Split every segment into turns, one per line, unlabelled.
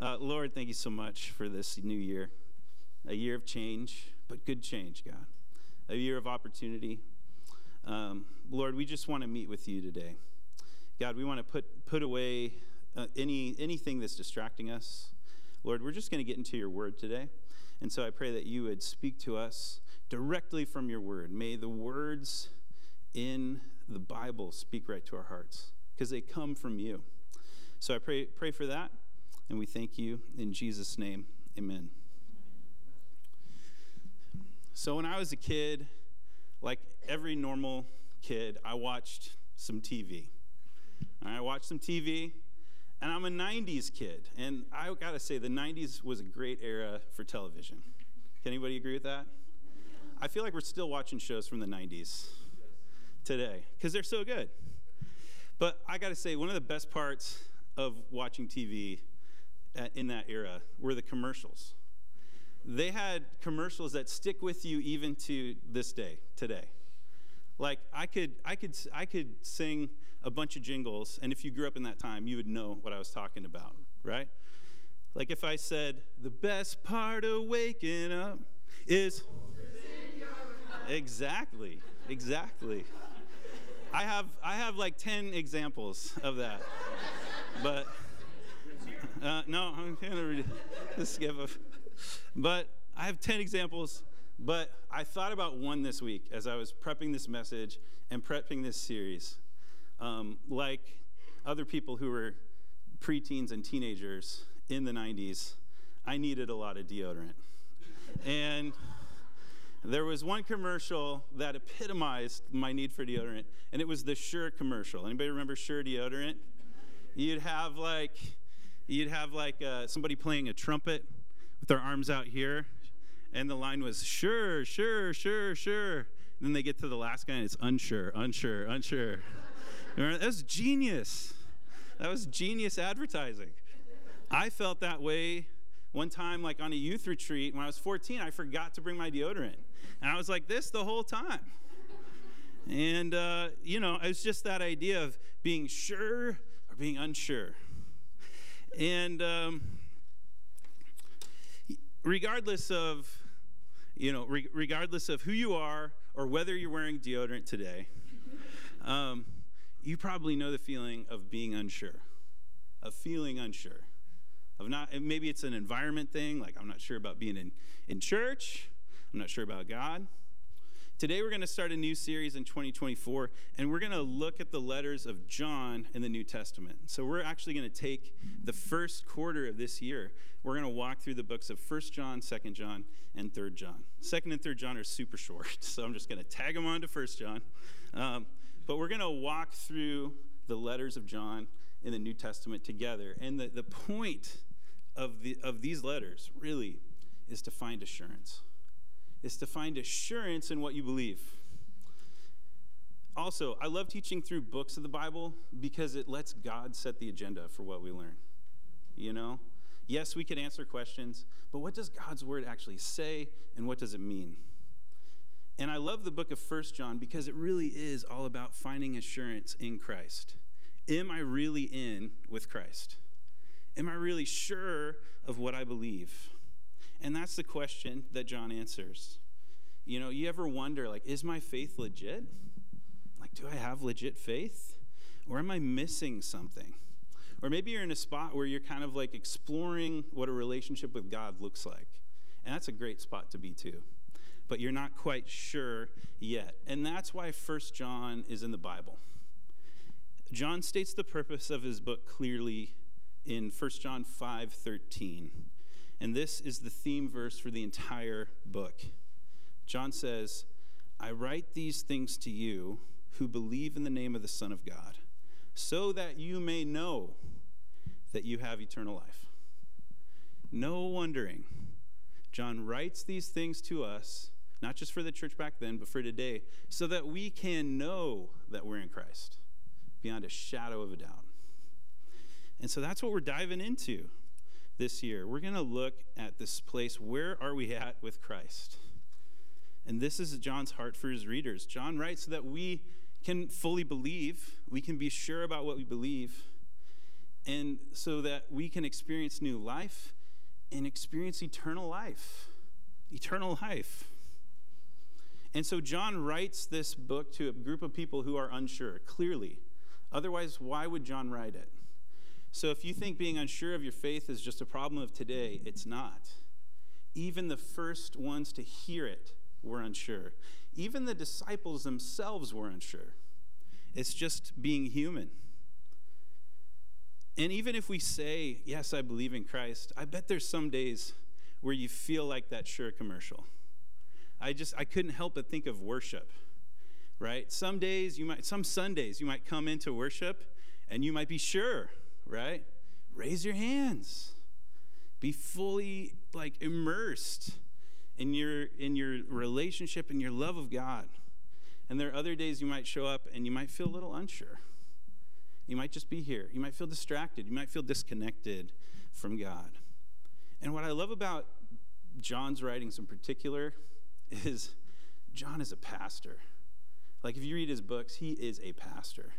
Uh, Lord, thank you so much for this new year. A year of change, but good change, God. A year of opportunity. Um, Lord, we just want to meet with you today. God, we want to put, put away uh, any, anything that's distracting us. Lord, we're just going to get into your word today. And so I pray that you would speak to us directly from your word. May the words in the Bible speak right to our hearts because they come from you. So I pray, pray for that. And we thank you in Jesus' name. Amen. So, when I was a kid, like every normal kid, I watched some TV. I watched some TV, and I'm a 90s kid. And I gotta say, the 90s was a great era for television. Can anybody agree with that? I feel like we're still watching shows from the 90s today because they're so good. But I gotta say, one of the best parts of watching TV Uh, in that era were the commercials. They had commercials that stick with you even to this day, today. Like I could, I could, I could sing a bunch of jingles, and if you grew up in that time, you would know what I was talking about, right? Like if I said, "The best part of waking up is," exactly, exactly. I have, I have like ten examples of that, but. Uh, no, I'm going to skip a. But I have 10 examples, but I thought about one this week as I was prepping this message and prepping this series. Um, like other people who were preteens and teenagers in the 90s, I needed a lot of deodorant. and there was one commercial that epitomized my need for deodorant, and it was the Sure commercial. Anybody remember Sure deodorant? You'd have like you'd have like uh, somebody playing a trumpet with their arms out here, and the line was sure, sure, sure, sure. And then they get to the last guy, and it's unsure, unsure, unsure. that was genius. That was genius advertising. I felt that way one time, like on a youth retreat when I was 14. I forgot to bring my deodorant, and I was like this the whole time. And uh, you know, it was just that idea of being sure or being unsure. And um, regardless of, you know, re- regardless of who you are or whether you're wearing deodorant today, um, you probably know the feeling of being unsure, of feeling unsure, of not. Maybe it's an environment thing, like I'm not sure about being in in church. I'm not sure about God. Today, we're going to start a new series in 2024, and we're going to look at the letters of John in the New Testament. So, we're actually going to take the first quarter of this year. We're going to walk through the books of 1 John, 2 John, and 3 John. 2nd and 3rd John are super short, so I'm just going to tag them on to 1 John. Um, but we're going to walk through the letters of John in the New Testament together. And the, the point of, the, of these letters really is to find assurance is to find assurance in what you believe. Also, I love teaching through books of the Bible because it lets God set the agenda for what we learn. You know? Yes, we can answer questions, but what does God's word actually say and what does it mean? And I love the book of First John because it really is all about finding assurance in Christ. Am I really in with Christ? Am I really sure of what I believe? And that's the question that John answers. You know, you ever wonder, like, is my faith legit? Like, do I have legit faith? Or am I missing something? Or maybe you're in a spot where you're kind of like exploring what a relationship with God looks like. And that's a great spot to be too. But you're not quite sure yet. And that's why First John is in the Bible. John states the purpose of his book clearly in 1 John 5 13. And this is the theme verse for the entire book. John says, I write these things to you who believe in the name of the Son of God, so that you may know that you have eternal life. No wondering. John writes these things to us, not just for the church back then, but for today, so that we can know that we're in Christ beyond a shadow of a doubt. And so that's what we're diving into this year, we're going to look at this place where are we at with Christ? And this is John's heart for his readers. John writes so that we can fully believe, we can be sure about what we believe, and so that we can experience new life and experience eternal life. Eternal life. And so John writes this book to a group of people who are unsure, clearly. Otherwise, why would John write it? So if you think being unsure of your faith is just a problem of today, it's not. Even the first ones to hear it were unsure. Even the disciples themselves were unsure. It's just being human. And even if we say, Yes, I believe in Christ, I bet there's some days where you feel like that sure commercial. I just, I couldn't help but think of worship, right? Some days you might, some Sundays you might come into worship and you might be sure, right? Raise your hands. Be fully like immersed in your in your relationship and your love of God. And there are other days you might show up and you might feel a little unsure. You might just be here. You might feel distracted. You might feel disconnected from God. And what I love about John's writings in particular is John is a pastor. Like if you read his books, he is a pastor.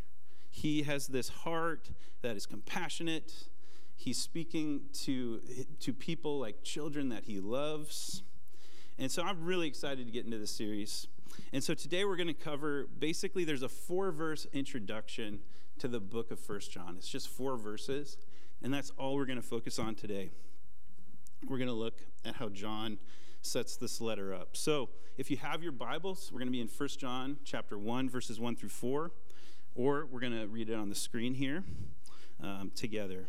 He has this heart that is compassionate. He's speaking to, to people like children that he loves. And so I'm really excited to get into this series. And so today we're going to cover basically there's a four verse introduction to the book of First John. It's just four verses, and that's all we're going to focus on today. We're going to look at how John sets this letter up. So, if you have your Bibles, we're going to be in First John chapter 1 verses 1 through 4, or we're going to read it on the screen here um, together.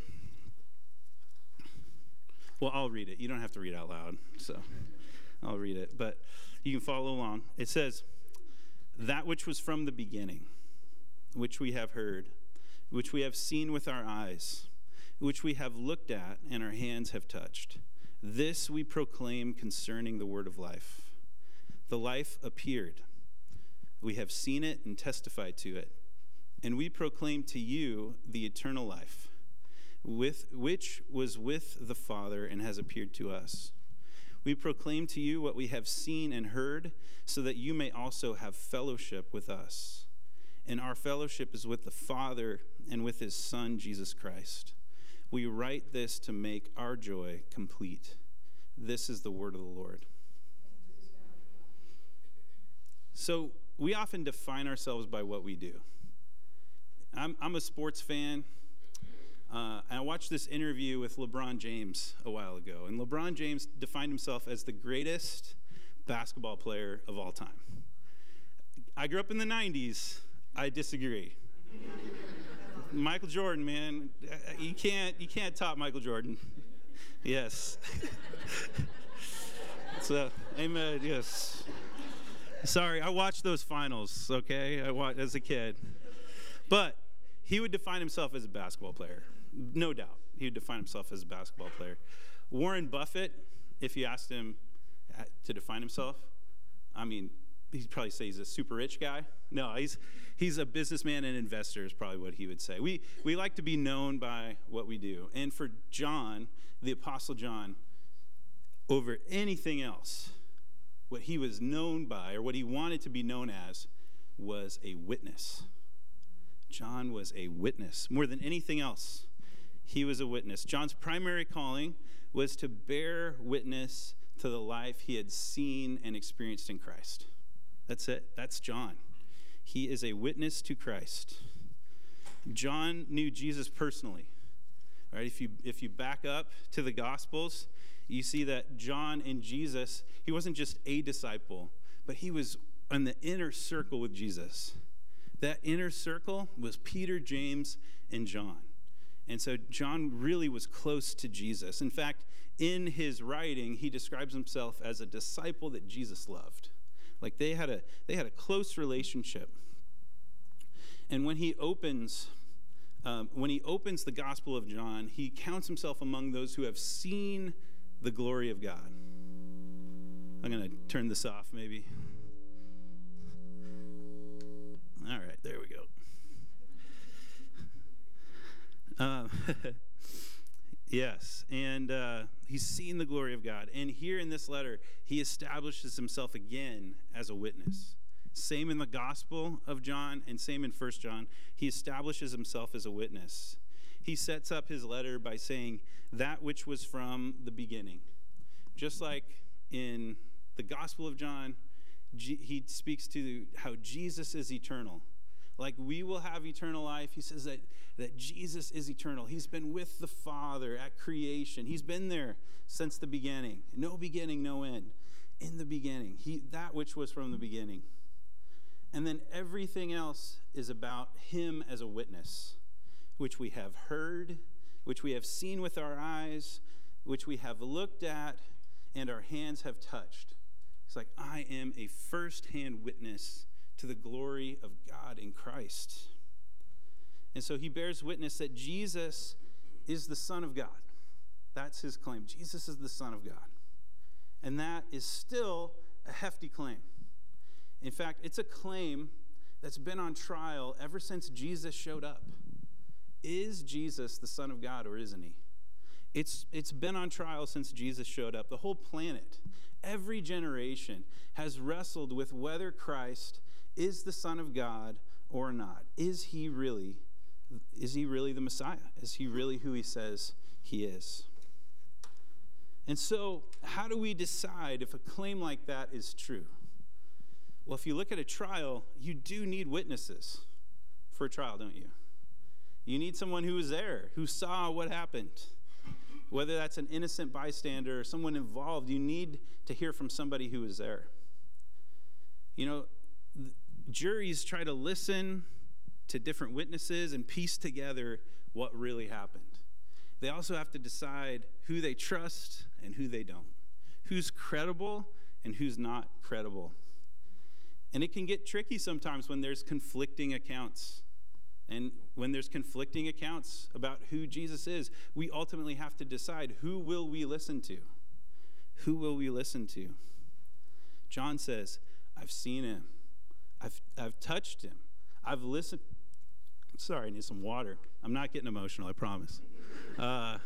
Well, I'll read it. You don't have to read out loud, so I'll read it, but you can follow along. It says, "That which was from the beginning, which we have heard, which we have seen with our eyes, which we have looked at and our hands have touched. This we proclaim concerning the word of life. The life appeared. We have seen it and testified to it. And we proclaim to you the eternal life, with, which was with the Father and has appeared to us. We proclaim to you what we have seen and heard, so that you may also have fellowship with us and our fellowship is with the Father and with his Son, Jesus Christ. We write this to make our joy complete. This is the word of the Lord. So, we often define ourselves by what we do. I'm, I'm a sports fan. Uh, I watched this interview with LeBron James a while ago. And LeBron James defined himself as the greatest basketball player of all time. I grew up in the 90s. I disagree. Michael Jordan, man, you can't you can't top Michael Jordan. Yes. so, amen. Yes. Sorry, I watched those finals. Okay, I watched as a kid, but he would define himself as a basketball player, no doubt. He would define himself as a basketball player. Warren Buffett, if you asked him uh, to define himself, I mean, he'd probably say he's a super rich guy. No, he's he's a businessman and investor is probably what he would say. We we like to be known by what we do. And for John, the apostle John, over anything else, what he was known by or what he wanted to be known as was a witness. John was a witness more than anything else. He was a witness. John's primary calling was to bear witness to the life he had seen and experienced in Christ. That's it. That's John. He is a witness to Christ. John knew Jesus personally. All right, If you if you back up to the Gospels, you see that John and Jesus, he wasn't just a disciple, but he was in the inner circle with Jesus. That inner circle was Peter, James, and John. And so John really was close to Jesus. In fact, in his writing, he describes himself as a disciple that Jesus loved. Like they had a they had a close relationship. And when he opens um, when he opens the Gospel of John, he counts himself among those who have seen the glory of God. I'm going to turn this off, maybe. All right, there we go. Um, Yes, and uh, he's seen the glory of God. And here in this letter, he establishes himself again as a witness. Same in the Gospel of John and same in First John. He establishes himself as a witness. he sets up his letter by saying, That which was from the beginning. Just like in the Gospel of John, he speaks to how Jesus is eternal. Like we will have eternal life. He says that, that Jesus is eternal. He's been with the Father at creation. He's been there since the beginning. No beginning, no end. In the beginning. He that which was from the beginning. And then everything else is about him as a witness, which we have heard, which we have seen with our eyes, which we have looked at, and our hands have touched. It's like, I am a first hand witness to the glory of God in Christ. And so he bears witness that Jesus is the Son of God. That's his claim. Jesus is the Son of God. And that is still a hefty claim. In fact, it's a claim that's been on trial ever since Jesus showed up. Is Jesus the Son of God or isn't he? It's, it's been on trial since Jesus showed up. The whole planet, every generation, has wrestled with whether Christ is the Son of God or not. Is he really, is he really the Messiah? Is he really who he says he is? And so, how do we decide if a claim like that is true? Well, if you look at a trial, you do need witnesses for a trial, don't you? You need someone who was there, who saw what happened. Whether that's an innocent bystander or someone involved, you need to hear from somebody who was there. You know, juries try to listen to different witnesses and piece together what really happened. They also have to decide who they trust and who they don't, who's credible and who's not credible. And it can get tricky sometimes when there's conflicting accounts. And when there's conflicting accounts about who Jesus is, we ultimately have to decide who will we listen to? Who will we listen to? John says, I've seen him. I've, I've touched him. I've listened. Sorry, I need some water. I'm not getting emotional, I promise. Uh,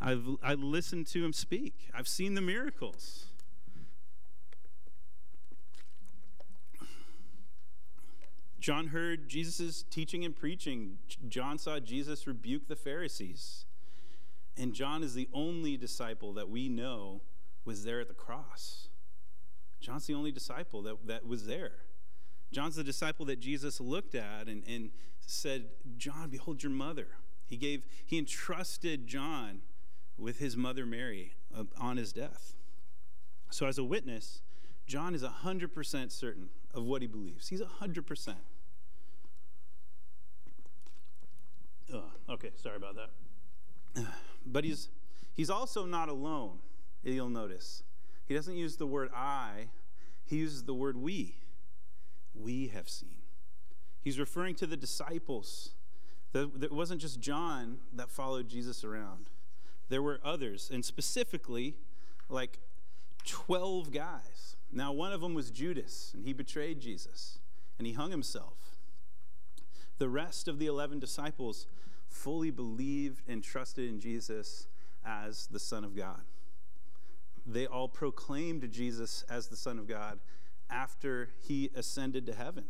I've I listened to him speak. I've seen the miracles. John heard Jesus' teaching and preaching. John saw Jesus rebuke the Pharisees. And John is the only disciple that we know was there at the cross. John's the only disciple that, that was there. John's the disciple that Jesus looked at and, and said, John, behold your mother. He gave, he entrusted John with his mother Mary uh, on his death. So, as a witness, John is 100% certain of what he believes. He's 100%. Ugh, okay, sorry about that. But he's, he's also not alone, you'll notice. He doesn't use the word I, he uses the word we we have seen. He's referring to the disciples. It wasn't just John that followed Jesus around, there were others, and specifically, like 12 guys. Now, one of them was Judas, and he betrayed Jesus, and he hung himself. The rest of the 11 disciples fully believed and trusted in Jesus as the Son of God. They all proclaimed Jesus as the Son of God after he ascended to heaven.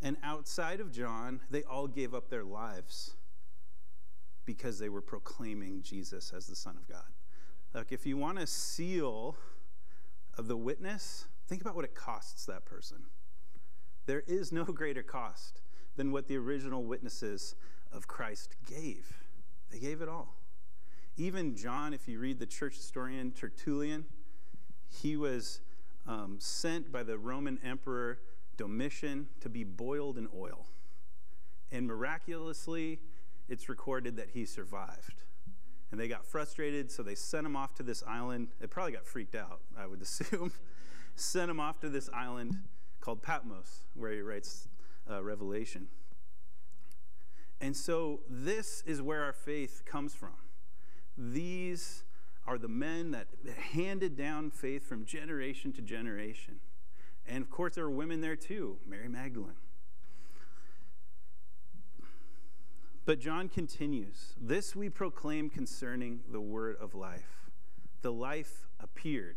And outside of John, they all gave up their lives because they were proclaiming Jesus as the Son of God. Like, if you want a seal of the witness, think about what it costs that person. There is no greater cost than what the original witnesses of Christ gave. They gave it all. Even John, if you read the church historian Tertullian, he was um, sent by the Roman Emperor Domitian to be boiled in oil. And miraculously, it's recorded that he survived. And they got frustrated, so they sent him off to this island. It probably got freaked out, I would assume. sent him off to this island called Patmos, where he writes uh, Revelation. And so, this is where our faith comes from. These are the men that handed down faith from generation to generation. And of course, there were women there too, Mary Magdalene. But John continues This we proclaim concerning the word of life. The life appeared,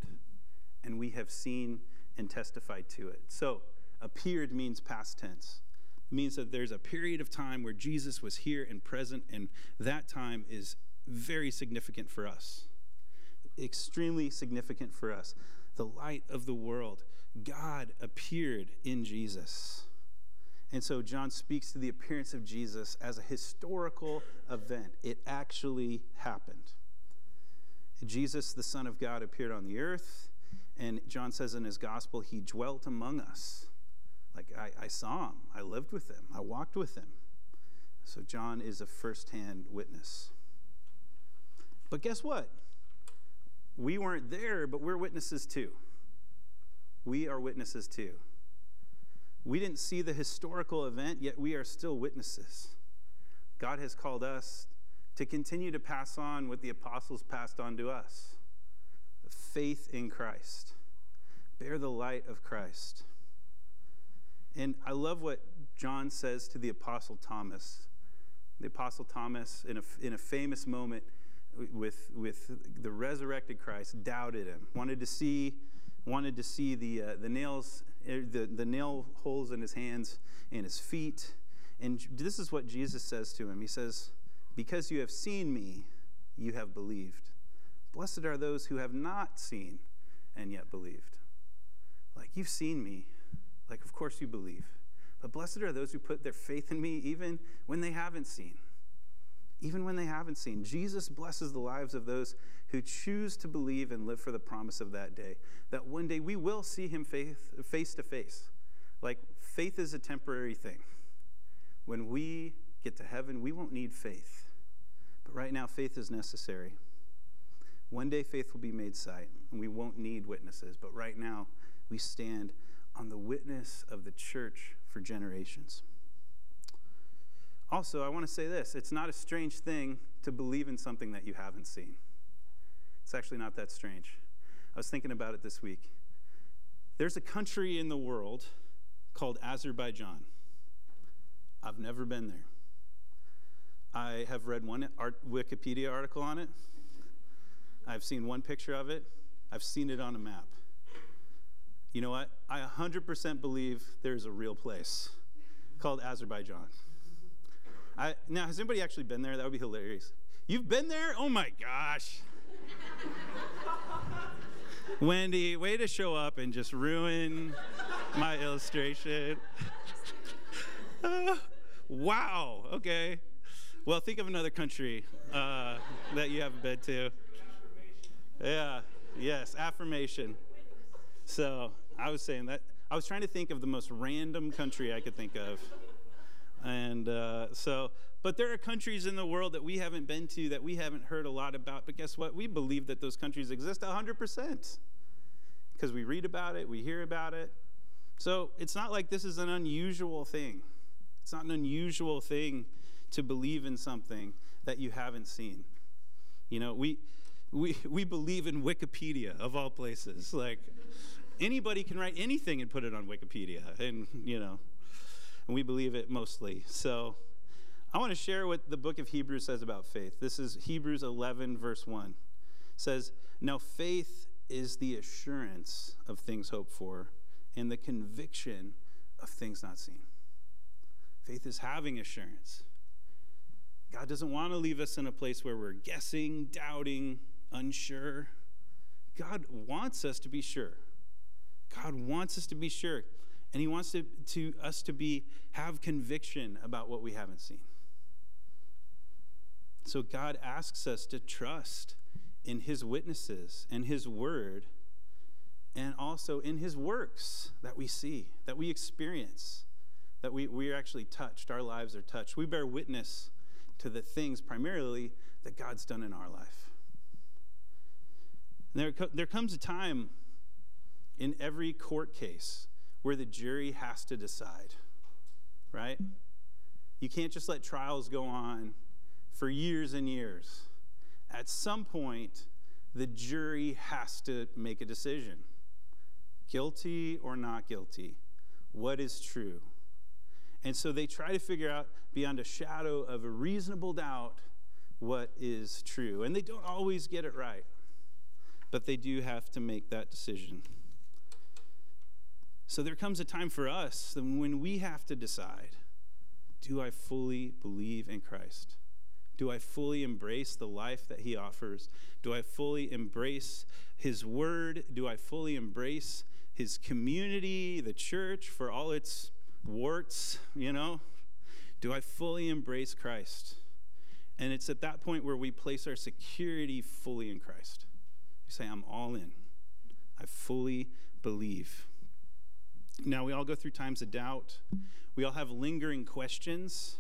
and we have seen and testified to it. So, appeared means past tense. Means that there's a period of time where Jesus was here and present, and that time is very significant for us. Extremely significant for us. The light of the world. God appeared in Jesus. And so John speaks to the appearance of Jesus as a historical event. It actually happened. Jesus, the Son of God, appeared on the earth, and John says in his gospel, he dwelt among us. Like I, I saw him, I lived with him, I walked with him. So John is a firsthand witness. But guess what? We weren't there, but we're witnesses too. We are witnesses too. We didn't see the historical event, yet we are still witnesses. God has called us to continue to pass on what the apostles passed on to us faith in Christ, bear the light of Christ. And I love what John says to the apostle Thomas. The apostle Thomas, in a, in a famous moment with, with the resurrected Christ, doubted him, wanted to see, wanted to see the, uh, the nails Er, the, the nail holes in his hands and his feet. And this is what Jesus says to him He says, Because you have seen me, you have believed. Blessed are those who have not seen and yet believed. Like, you've seen me. Like, of course you believe. But blessed are those who put their faith in me even when they haven't seen even when they haven't seen. Jesus blesses the lives of those who choose to believe and live for the promise of that day. That one day we will see him face to face. Like faith is a temporary thing. When we get to heaven, we won't need faith. But right now, faith is necessary. One day, faith will be made sight, and we won't need witnesses. But right now, we stand on the witness of the church for generations. Also, I want to say this it's not a strange thing to believe in something that you haven't seen. It's actually not that strange. I was thinking about it this week. There's a country in the world called Azerbaijan. I've never been there. I have read one art, Wikipedia article on it. I've seen one picture of it. I've seen it on a map. You know what? I 100% believe there's a real place called Azerbaijan. I, now, has anybody actually been there? That would be hilarious. You've been there? Oh my gosh. Wendy, way to show up and just ruin my illustration. uh, wow, okay. Well, think of another country uh, that you haven't been to. Yeah, yes, affirmation. So I was saying that, I was trying to think of the most random country I could think of. And uh, so, but there are countries in the world that we haven't been to that we haven't heard a lot about. But guess what? We believe that those countries exist 100% because we read about it, we hear about it. So it's not like this is an unusual thing. It's not an unusual thing to believe in something that you haven't seen. You know, we, we, we believe in Wikipedia, of all places. Like, anybody can write anything and put it on Wikipedia. And, you know, and we believe it mostly. So I want to share what the book of Hebrews says about faith. This is Hebrews 11, verse 1. It says, Now faith is the assurance of things hoped for and the conviction of things not seen. Faith is having assurance. God doesn't want to leave us in a place where we're guessing, doubting, unsure. God wants us to be sure. God wants us to be sure and he wants to, to us to be have conviction about what we haven't seen. So god asks us to trust in his witnesses and his word and also in his works that we see that we experience that we, we are actually touched our lives are touched. We bear witness to the things primarily that god's done in our life. There, there comes a time in every court case where the jury has to decide, right? You can't just let trials go on for years and years. At some point, the jury has to make a decision guilty or not guilty. What is true? And so they try to figure out beyond a shadow of a reasonable doubt what is true. And they don't always get it right, but they do have to make that decision. So there comes a time for us when we have to decide Do I fully believe in Christ? Do I fully embrace the life that he offers? Do I fully embrace his word? Do I fully embrace his community, the church, for all its warts, you know? Do I fully embrace Christ? And it's at that point where we place our security fully in Christ. You say, I'm all in. I fully believe. Now, we all go through times of doubt. We all have lingering questions.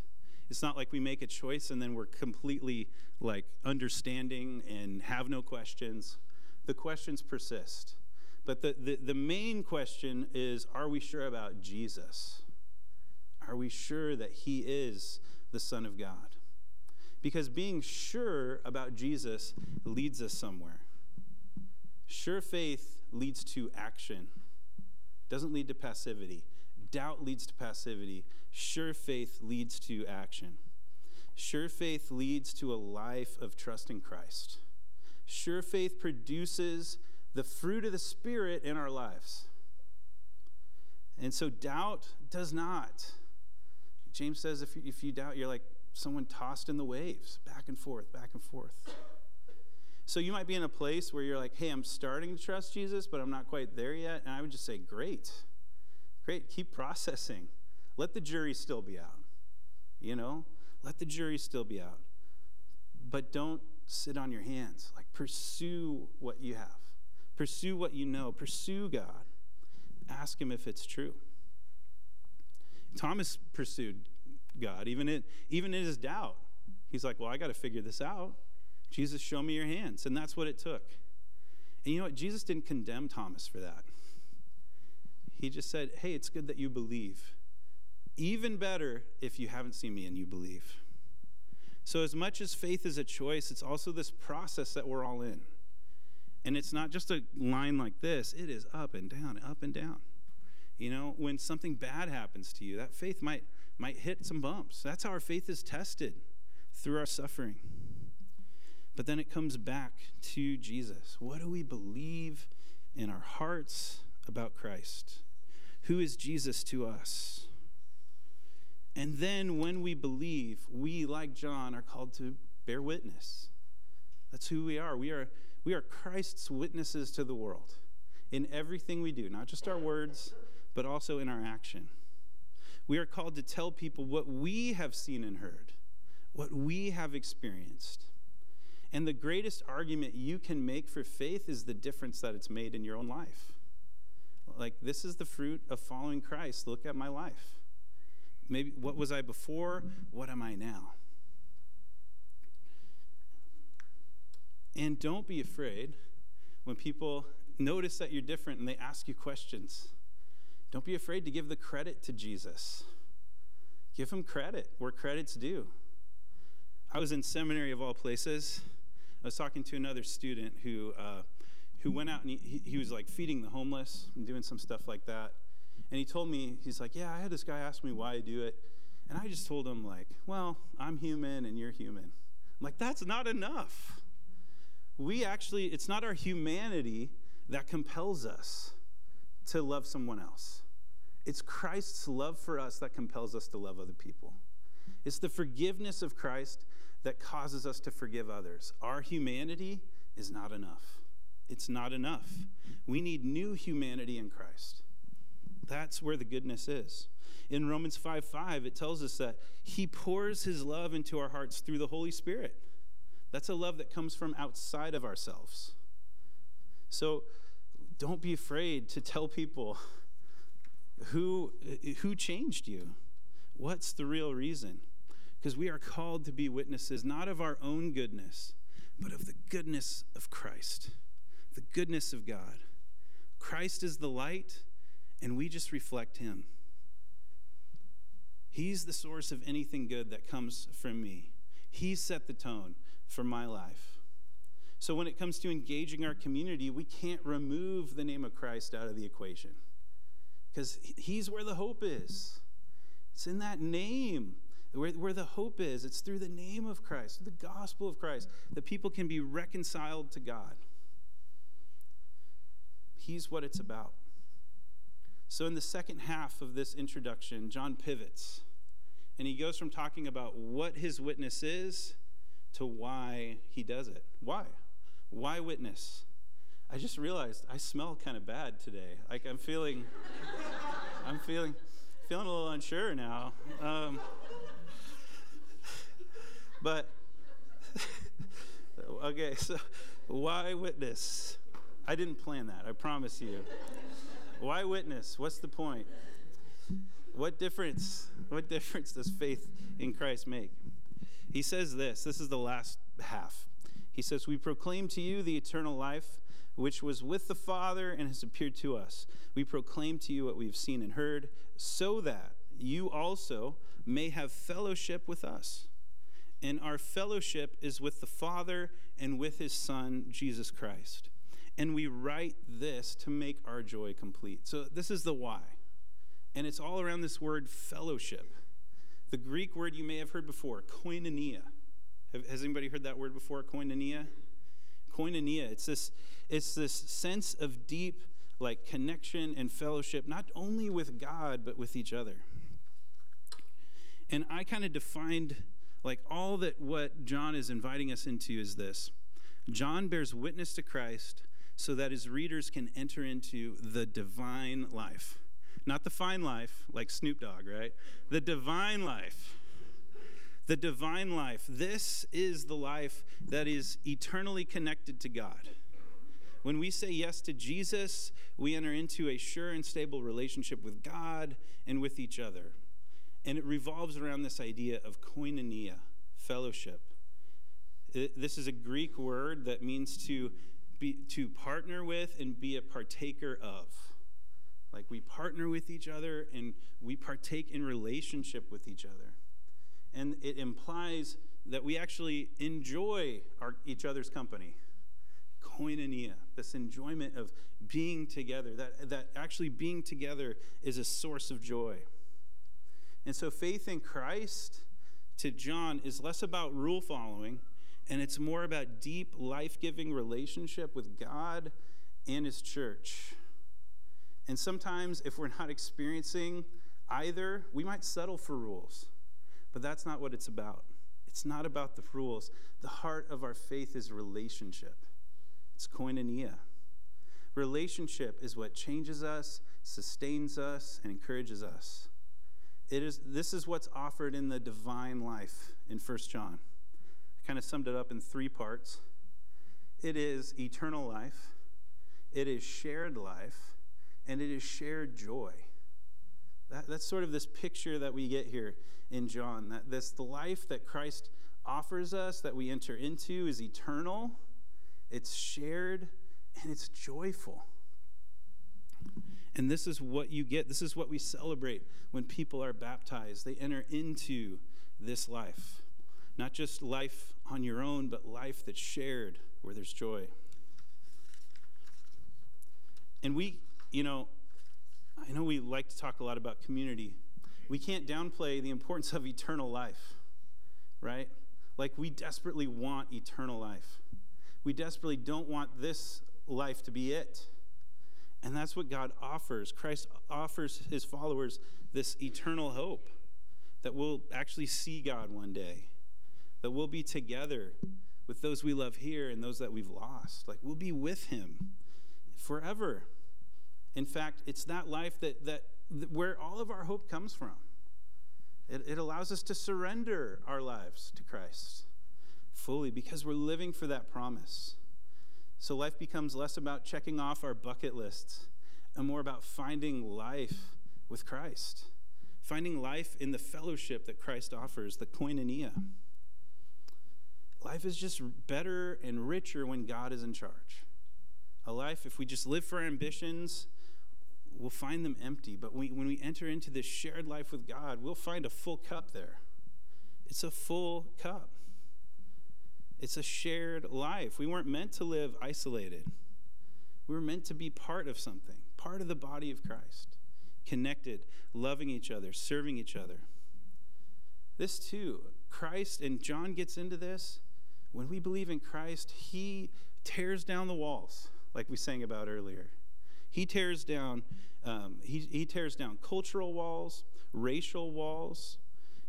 It's not like we make a choice and then we're completely like understanding and have no questions. The questions persist. But the, the, the main question is are we sure about Jesus? Are we sure that he is the Son of God? Because being sure about Jesus leads us somewhere. Sure faith leads to action, doesn't lead to passivity. Doubt leads to passivity. Sure faith leads to action. Sure faith leads to a life of trust in Christ. Sure faith produces the fruit of the Spirit in our lives. And so doubt does not. James says if you, if you doubt, you're like someone tossed in the waves, back and forth, back and forth. So you might be in a place where you're like, hey, I'm starting to trust Jesus, but I'm not quite there yet. And I would just say, great. Great. Keep processing. Let the jury still be out. You know, let the jury still be out. But don't sit on your hands. Like, pursue what you have, pursue what you know, pursue God. Ask Him if it's true. Thomas pursued God, even in, even in his doubt. He's like, Well, I got to figure this out. Jesus, show me your hands. And that's what it took. And you know what? Jesus didn't condemn Thomas for that. He just said, Hey, it's good that you believe. Even better if you haven't seen me and you believe. So, as much as faith is a choice, it's also this process that we're all in. And it's not just a line like this, it is up and down, up and down. You know, when something bad happens to you, that faith might, might hit some bumps. That's how our faith is tested through our suffering. But then it comes back to Jesus. What do we believe in our hearts about Christ? Who is Jesus to us? And then when we believe, we, like John, are called to bear witness. That's who we are. We are, we are Christ's witnesses to the world in everything we do, not just our words, but also in our action. We are called to tell people what we have seen and heard, what we have experienced. And the greatest argument you can make for faith is the difference that it's made in your own life. Like, this is the fruit of following Christ. Look at my life. Maybe what was I before? What am I now? And don't be afraid when people notice that you're different and they ask you questions. Don't be afraid to give the credit to Jesus. Give him credit where credit's due. I was in seminary of all places. I was talking to another student who, uh, who went out and he, he was like feeding the homeless and doing some stuff like that. And he told me, he's like, Yeah, I had this guy ask me why I do it. And I just told him, like, well, I'm human and you're human. I'm like, that's not enough. We actually, it's not our humanity that compels us to love someone else. It's Christ's love for us that compels us to love other people. It's the forgiveness of Christ that causes us to forgive others. Our humanity is not enough. It's not enough. We need new humanity in Christ. That's where the goodness is. In Romans 5 5, it tells us that He pours His love into our hearts through the Holy Spirit. That's a love that comes from outside of ourselves. So don't be afraid to tell people who, who changed you. What's the real reason? Because we are called to be witnesses not of our own goodness, but of the goodness of Christ, the goodness of God. Christ is the light, and we just reflect him. He's the source of anything good that comes from me. He set the tone for my life. So when it comes to engaging our community, we can't remove the name of Christ out of the equation because he's where the hope is. It's in that name where, where the hope is. It's through the name of Christ, the gospel of Christ, that people can be reconciled to God. He's what it's about. So, in the second half of this introduction, John pivots and he goes from talking about what his witness is to why he does it. Why? Why witness? I just realized I smell kind of bad today. Like I'm feeling, I'm feeling, feeling a little unsure now. Um, but okay, so why witness? I didn't plan that. I promise you. Why witness? What's the point? What difference? What difference does faith in Christ make? He says this. This is the last half. He says, "We proclaim to you the eternal life." which was with the Father and has appeared to us. We proclaim to you what we've seen and heard, so that you also may have fellowship with us. And our fellowship is with the Father and with his Son, Jesus Christ. And we write this to make our joy complete. So, this is the why. And it's all around this word fellowship. The Greek word you may have heard before, koinonia. Has anybody heard that word before, koinonia? Koinonia. It's this, it's this sense of deep like connection and fellowship, not only with God, but with each other. And I kind of defined like all that what John is inviting us into is this John bears witness to Christ so that his readers can enter into the divine life. Not the fine life, like Snoop Dogg, right? The divine life. The divine life. This is the life that is eternally connected to God. When we say yes to Jesus, we enter into a sure and stable relationship with God and with each other. And it revolves around this idea of koinonia, fellowship. this is a Greek word that means to be, to partner with and be a partaker of. Like we partner with each other and we partake in relationship with each other. And it implies that we actually enjoy our, each other's company. Koinonia, this enjoyment of being together, that, that actually being together is a source of joy. And so faith in Christ to John is less about rule following and it's more about deep, life giving relationship with God and His church. And sometimes, if we're not experiencing either, we might settle for rules. But that's not what it's about. It's not about the rules. The heart of our faith is relationship, it's koinonia. Relationship is what changes us, sustains us, and encourages us. It is, this is what's offered in the divine life in 1 John I kind of summed it up in three parts it is eternal life, it is shared life, and it is shared joy. That, that's sort of this picture that we get here in John. That this the life that Christ offers us that we enter into is eternal, it's shared, and it's joyful. And this is what you get. This is what we celebrate when people are baptized. They enter into this life. Not just life on your own, but life that's shared where there's joy. And we, you know, I know we like to talk a lot about community. We can't downplay the importance of eternal life, right? Like we desperately want eternal life. We desperately don't want this life to be it. And that's what God offers. Christ offers his followers this eternal hope that we'll actually see God one day that we'll be together with those we love here and those that we've lost. Like we'll be with him forever. In fact, it's that life that, that, that where all of our hope comes from. It, it allows us to surrender our lives to Christ fully because we're living for that promise. So life becomes less about checking off our bucket lists and more about finding life with Christ, finding life in the fellowship that Christ offers, the koinonia. Life is just better and richer when God is in charge. A life, if we just live for our ambitions, we'll find them empty. But we, when we enter into this shared life with God, we'll find a full cup there. It's a full cup. It's a shared life. We weren't meant to live isolated. We were meant to be part of something, part of the body of Christ, connected, loving each other, serving each other. This too, Christ, and John gets into this, when we believe in Christ, He tears down the walls, like we sang about earlier. He tears down, um, he, he tears down cultural walls, racial walls.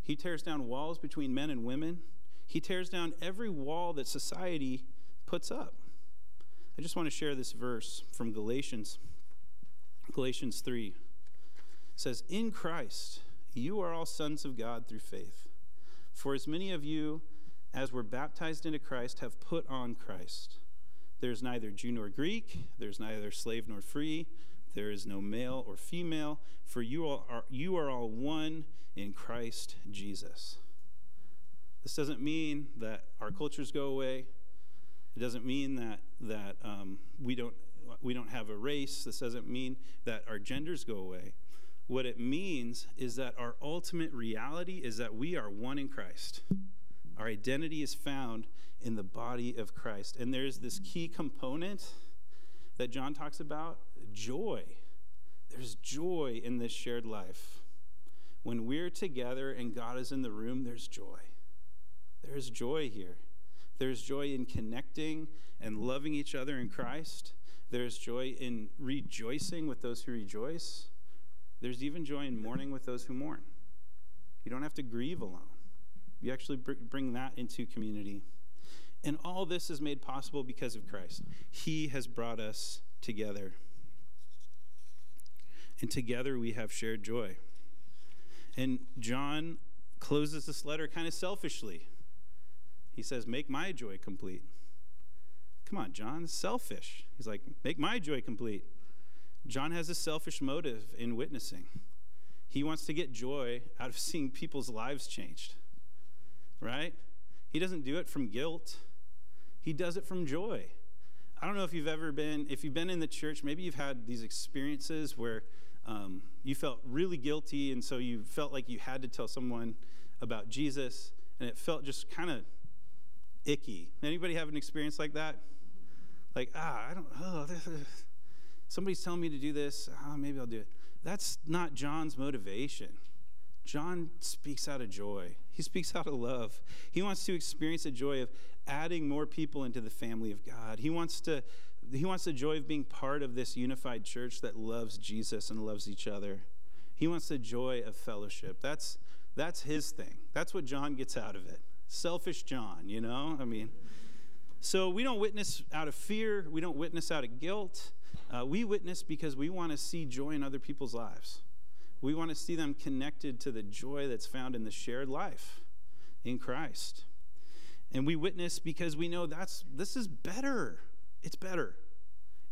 He tears down walls between men and women. He tears down every wall that society puts up. I just want to share this verse from Galatians. Galatians 3 says, In Christ, you are all sons of God through faith. For as many of you as were baptized into Christ have put on Christ. There's neither Jew nor Greek, there's neither slave nor free, there is no male or female, for you all are, you are all one in Christ Jesus. This doesn't mean that our cultures go away. It doesn't mean that that um, we don't we don't have a race. This doesn't mean that our genders go away. What it means is that our ultimate reality is that we are one in Christ. Our identity is found in the body of Christ. And there's this key component that John talks about joy. There's joy in this shared life. When we're together and God is in the room, there's joy. There's joy here. There's joy in connecting and loving each other in Christ. There's joy in rejoicing with those who rejoice. There's even joy in mourning with those who mourn. You don't have to grieve alone. You actually bring that into community. And all this is made possible because of Christ. He has brought us together. And together we have shared joy. And John closes this letter kind of selfishly. He says, Make my joy complete. Come on, John, selfish. He's like, Make my joy complete. John has a selfish motive in witnessing. He wants to get joy out of seeing people's lives changed, right? He doesn't do it from guilt, he does it from joy. I don't know if you've ever been, if you've been in the church, maybe you've had these experiences where um, you felt really guilty, and so you felt like you had to tell someone about Jesus, and it felt just kind of icky. Anybody have an experience like that? Like, ah, I don't, oh, this, somebody's telling me to do this, ah, maybe I'll do it. That's not John's motivation. John speaks out of joy. He speaks out of love. He wants to experience the joy of adding more people into the family of God. He wants to he wants the joy of being part of this unified church that loves Jesus and loves each other. He wants the joy of fellowship. That's, that's his thing. That's what John gets out of it. Selfish John, you know? I mean, so we don't witness out of fear, we don't witness out of guilt. Uh, we witness because we want to see joy in other people's lives. We want to see them connected to the joy that's found in the shared life in Christ. And we witness because we know that's this is better. It's better.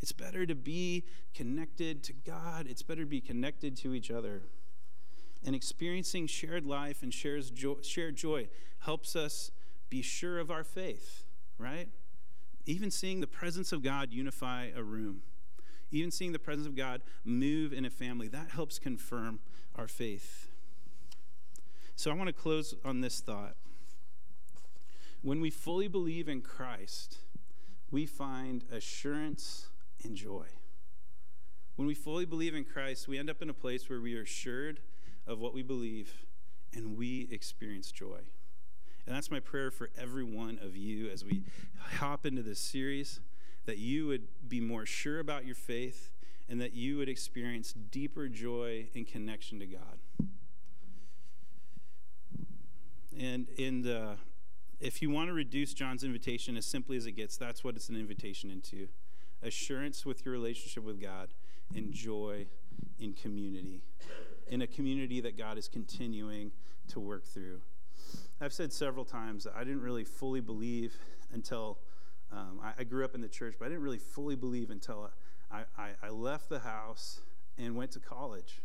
It's better to be connected to God, it's better to be connected to each other. And experiencing shared life and shares joy, shared joy helps us be sure of our faith, right? Even seeing the presence of God unify a room, even seeing the presence of God move in a family, that helps confirm our faith. So I want to close on this thought. When we fully believe in Christ, we find assurance and joy. When we fully believe in Christ, we end up in a place where we are assured of what we believe and we experience joy. And that's my prayer for every one of you as we hop into this series that you would be more sure about your faith and that you would experience deeper joy and connection to God. And in the if you want to reduce John's invitation as simply as it gets, that's what it's an invitation into assurance with your relationship with God and joy in community, in a community that God is continuing to work through. I've said several times that I didn't really fully believe until um, I, I, grew up in the church, but I didn't really fully believe until I, I, I left the house and went to college.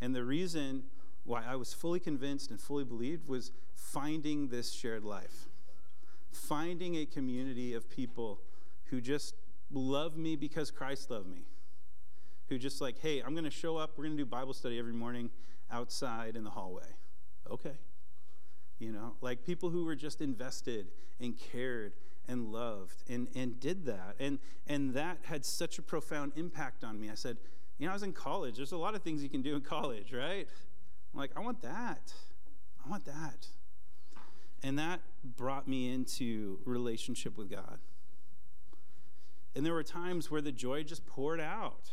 And the reason why I was fully convinced and fully believed was finding this shared life, finding a community of people who just love me because Christ loved me, who just like, hey, I'm going to show up, we're going to do Bible study every morning outside in the hallway. Okay. You know, like people who were just invested and cared and loved and, and did that. And, and that had such a profound impact on me. I said, you know, I was in college. There's a lot of things you can do in college, right? I'm like, I want that. I want that. And that brought me into relationship with God. And there were times where the joy just poured out,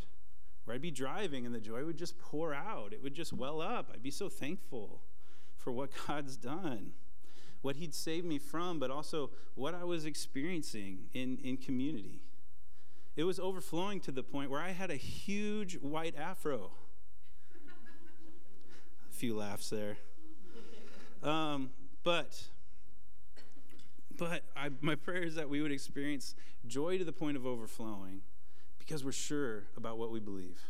where I'd be driving and the joy would just pour out. It would just well up. I'd be so thankful for what God's done, what He'd saved me from, but also what I was experiencing in, in community. It was overflowing to the point where I had a huge white afro. a few laughs there. Um, but but I, my prayer is that we would experience joy to the point of overflowing because we're sure about what we believe.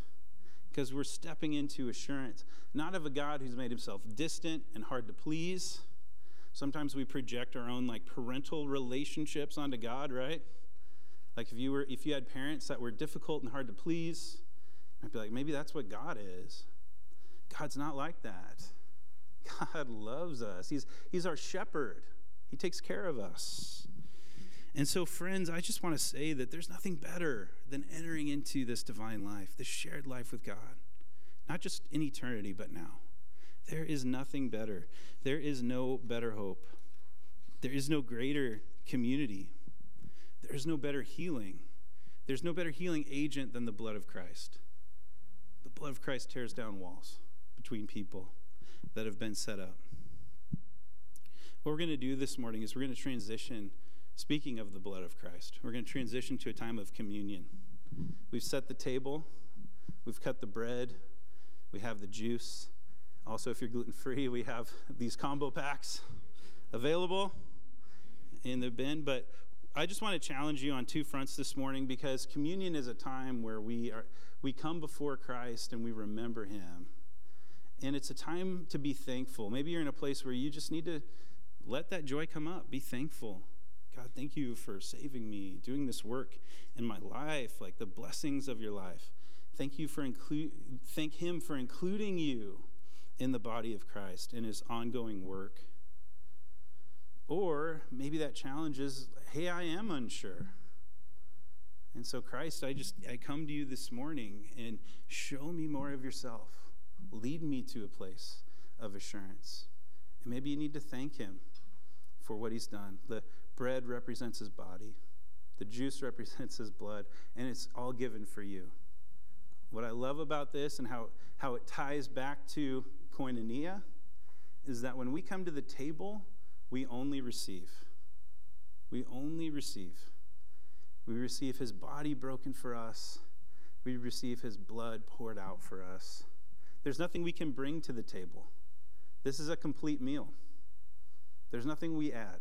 Because we're stepping into assurance, not of a God who's made himself distant and hard to please. Sometimes we project our own like parental relationships onto God, right? Like if you were if you had parents that were difficult and hard to please, I'd be like, maybe that's what God is. God's not like that. God loves us. He's, he's our shepherd. He takes care of us. And so, friends, I just want to say that there's nothing better than entering into this divine life, this shared life with God, not just in eternity, but now. There is nothing better. There is no better hope. There is no greater community. There is no better healing. There's no better healing agent than the blood of Christ. The blood of Christ tears down walls between people that have been set up. What we're going to do this morning is we're going to transition, speaking of the blood of Christ, we're going to transition to a time of communion. We've set the table, we've cut the bread, we have the juice. Also, if you're gluten free, we have these combo packs available in the bin. But I just want to challenge you on two fronts this morning because communion is a time where we are we come before Christ and we remember him. And it's a time to be thankful. Maybe you're in a place where you just need to let that joy come up. Be thankful. God, thank you for saving me, doing this work in my life, like the blessings of your life. Thank you for include thank him for including you in the body of Christ in his ongoing work. Or maybe that challenge is, hey, I am unsure. And so Christ, I just I come to you this morning and show me more of yourself. Lead me to a place of assurance. And maybe you need to thank him for what he's done. The bread represents his body, the juice represents his blood, and it's all given for you. What I love about this and how, how it ties back to koinonia is that when we come to the table, we only receive. We only receive. We receive his body broken for us. We receive his blood poured out for us. There's nothing we can bring to the table. This is a complete meal. There's nothing we add,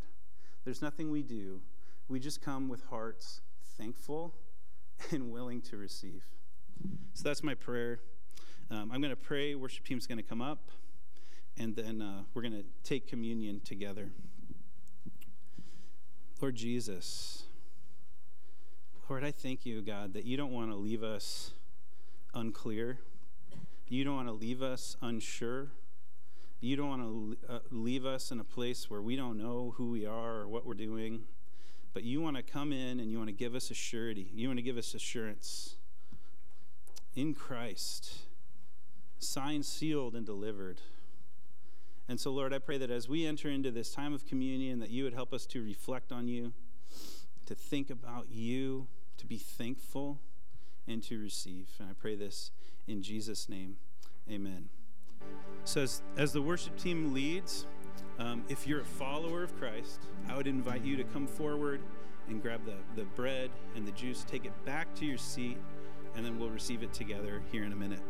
there's nothing we do. We just come with hearts thankful and willing to receive. So that's my prayer. Um, I'm going to pray. Worship team's going to come up, and then uh, we're going to take communion together. Lord Jesus, Lord, I thank you, God, that you don't want to leave us unclear. You don't want to leave us unsure. You don't want to uh, leave us in a place where we don't know who we are or what we're doing, but you want to come in and you want to give us a surety. You want to give us assurance in Christ, signed, sealed, and delivered. And so, Lord, I pray that as we enter into this time of communion, that you would help us to reflect on you, to think about you, to be thankful, and to receive. And I pray this in Jesus' name. Amen. So, as, as the worship team leads, um, if you're a follower of Christ, I would invite you to come forward and grab the, the bread and the juice, take it back to your seat, and then we'll receive it together here in a minute.